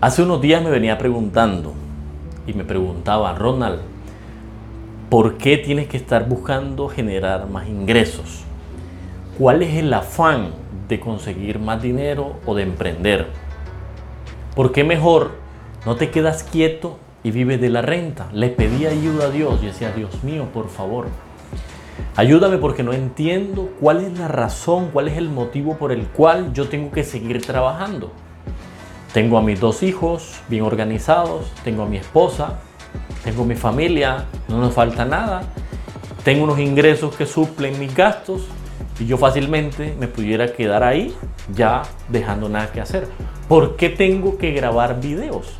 Hace unos días me venía preguntando y me preguntaba, Ronald, ¿por qué tienes que estar buscando generar más ingresos? ¿Cuál es el afán de conseguir más dinero o de emprender? ¿Por qué mejor no te quedas quieto y vives de la renta? Le pedí ayuda a Dios y decía, Dios mío, por favor, ayúdame porque no entiendo cuál es la razón, cuál es el motivo por el cual yo tengo que seguir trabajando. Tengo a mis dos hijos bien organizados, tengo a mi esposa, tengo mi familia, no nos falta nada, tengo unos ingresos que suplen mis gastos y yo fácilmente me pudiera quedar ahí ya dejando nada que hacer. ¿Por qué tengo que grabar videos?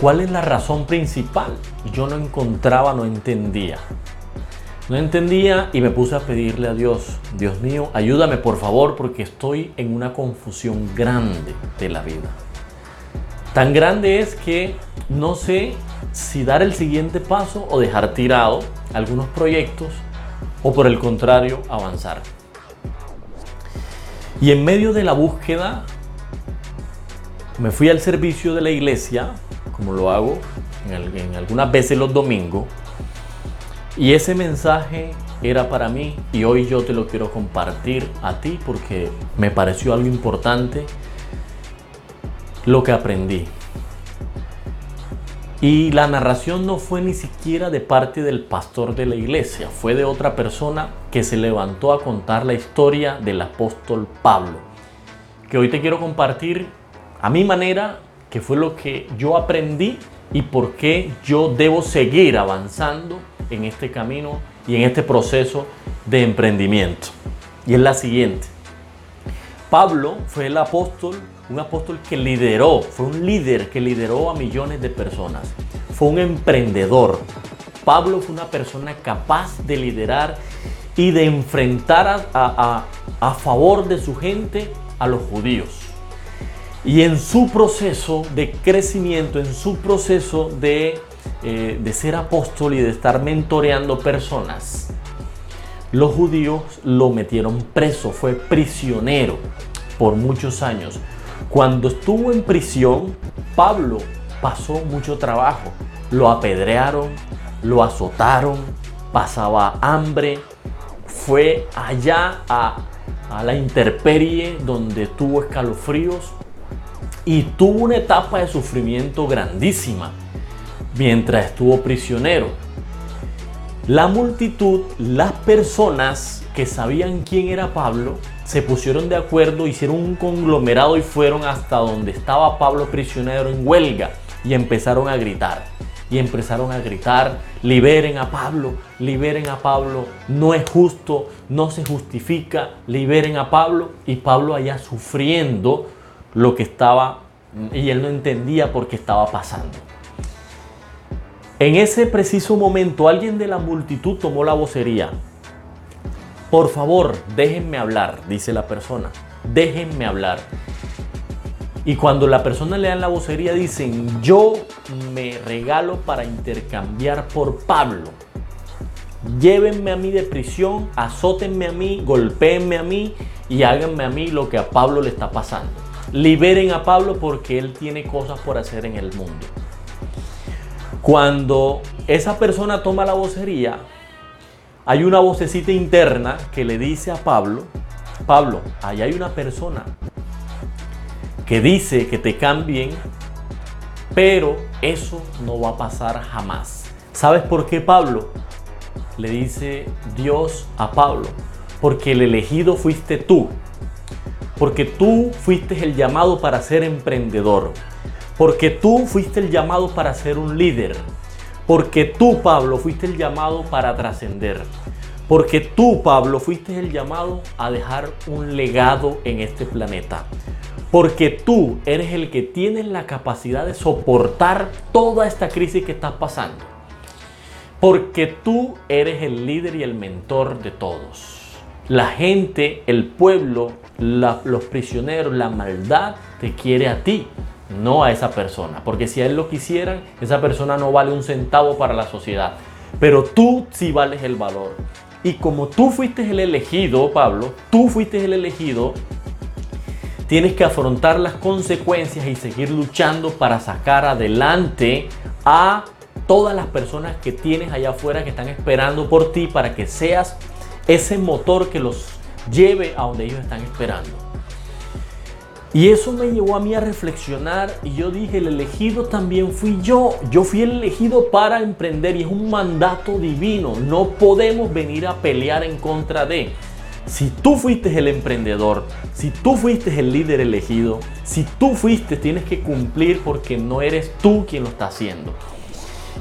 ¿Cuál es la razón principal? Yo no encontraba, no entendía. No entendía y me puse a pedirle a Dios, Dios mío, ayúdame por favor porque estoy en una confusión grande de la vida. Tan grande es que no sé si dar el siguiente paso o dejar tirado algunos proyectos o por el contrario avanzar. Y en medio de la búsqueda me fui al servicio de la iglesia, como lo hago en, algunas veces los domingos, y ese mensaje era para mí y hoy yo te lo quiero compartir a ti porque me pareció algo importante lo que aprendí. Y la narración no fue ni siquiera de parte del pastor de la iglesia, fue de otra persona que se levantó a contar la historia del apóstol Pablo, que hoy te quiero compartir a mi manera, que fue lo que yo aprendí y por qué yo debo seguir avanzando en este camino y en este proceso de emprendimiento. Y es la siguiente. Pablo fue el apóstol, un apóstol que lideró, fue un líder que lideró a millones de personas. Fue un emprendedor. Pablo fue una persona capaz de liderar y de enfrentar a, a favor de su gente a los judíos. Y en su proceso de crecimiento, en su proceso de eh, de ser apóstol y de estar mentoreando personas, los judíos lo metieron preso, fue prisionero por muchos años. Cuando estuvo en prisión, Pablo pasó mucho trabajo. Lo apedrearon, lo azotaron, pasaba hambre, fue allá a, a la intemperie donde tuvo escalofríos y tuvo una etapa de sufrimiento grandísima mientras estuvo prisionero. La multitud, las personas que sabían quién era Pablo, se pusieron de acuerdo, hicieron un conglomerado y fueron hasta donde estaba Pablo prisionero en huelga y empezaron a gritar. Y empezaron a gritar, liberen a Pablo, liberen a Pablo, no es justo, no se justifica, liberen a Pablo. Y Pablo allá sufriendo lo que estaba, y él no entendía por qué estaba pasando. En ese preciso momento alguien de la multitud tomó la vocería. Por favor, déjenme hablar, dice la persona. Déjenme hablar. Y cuando la persona le dan la vocería dicen, yo me regalo para intercambiar por Pablo. Llévenme a mí de prisión, azótenme a mí, golpéenme a mí y háganme a mí lo que a Pablo le está pasando. Liberen a Pablo porque él tiene cosas por hacer en el mundo. Cuando esa persona toma la vocería, hay una vocecita interna que le dice a Pablo, Pablo, ahí hay una persona que dice que te cambien, pero eso no va a pasar jamás. ¿Sabes por qué Pablo? Le dice Dios a Pablo, porque el elegido fuiste tú, porque tú fuiste el llamado para ser emprendedor. Porque tú fuiste el llamado para ser un líder. Porque tú, Pablo, fuiste el llamado para trascender. Porque tú, Pablo, fuiste el llamado a dejar un legado en este planeta. Porque tú eres el que tienes la capacidad de soportar toda esta crisis que estás pasando. Porque tú eres el líder y el mentor de todos. La gente, el pueblo, los prisioneros, la maldad te quiere a ti no a esa persona. Porque si a él lo quisieran, esa persona no vale un centavo para la sociedad. Pero tú sí vales el valor. Y como tú fuiste el elegido, Pablo, tú fuiste el elegido, tienes que afrontar las consecuencias y seguir luchando para sacar adelante a todas las personas que tienes allá afuera que están esperando por ti para que seas ese motor que los lleve a donde ellos están esperando. Y eso me llevó a mí a reflexionar y yo dije, el elegido también fui yo. Yo fui el elegido para emprender y es un mandato divino. No podemos venir a pelear en contra de. Si tú fuiste el emprendedor, si tú fuiste el líder elegido, si tú fuiste, tienes que cumplir porque no eres tú quien lo está haciendo.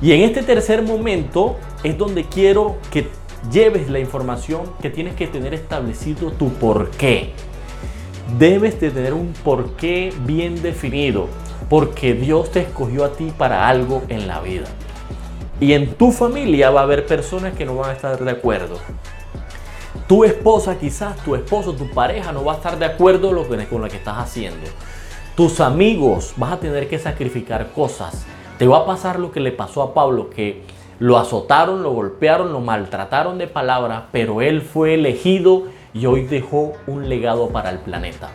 Y en este tercer momento es donde quiero que lleves la información que tienes que tener establecido tu por qué. Debes de tener un porqué bien definido, porque Dios te escogió a ti para algo en la vida. Y en tu familia va a haber personas que no van a estar de acuerdo. Tu esposa, quizás tu esposo, tu pareja no va a estar de acuerdo con lo que estás haciendo. Tus amigos vas a tener que sacrificar cosas. Te va a pasar lo que le pasó a Pablo, que lo azotaron, lo golpearon, lo maltrataron de palabra, pero él fue elegido y hoy dejó un legado para el planeta.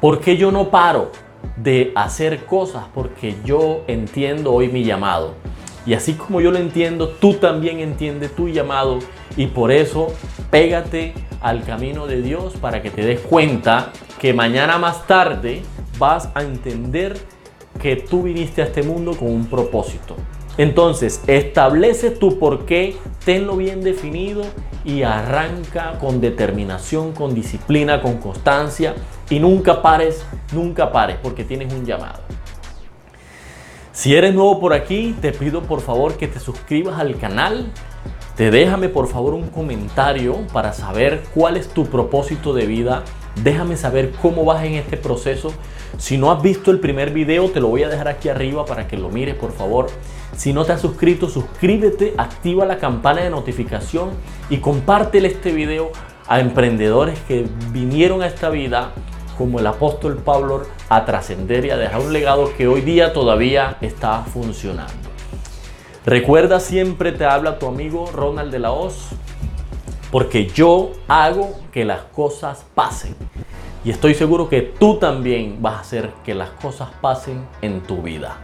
¿Por qué yo no paro de hacer cosas? Porque yo entiendo hoy mi llamado. Y así como yo lo entiendo, tú también entiendes tu llamado y por eso pégate al camino de Dios para que te des cuenta que mañana más tarde vas a entender que tú viniste a este mundo con un propósito. Entonces, establece tu porqué, tenlo bien definido y arranca con determinación, con disciplina, con constancia y nunca pares, nunca pares porque tienes un llamado. Si eres nuevo por aquí, te pido por favor que te suscribas al canal. Te déjame por favor un comentario para saber cuál es tu propósito de vida. Déjame saber cómo vas en este proceso. Si no has visto el primer video, te lo voy a dejar aquí arriba para que lo mires por favor. Si no te has suscrito, suscríbete, activa la campana de notificación y compártele este video a emprendedores que vinieron a esta vida como el apóstol Pablo a trascender y a dejar un legado que hoy día todavía está funcionando. Recuerda siempre te habla tu amigo Ronald de la Hoz, porque yo hago que las cosas pasen. Y estoy seguro que tú también vas a hacer que las cosas pasen en tu vida.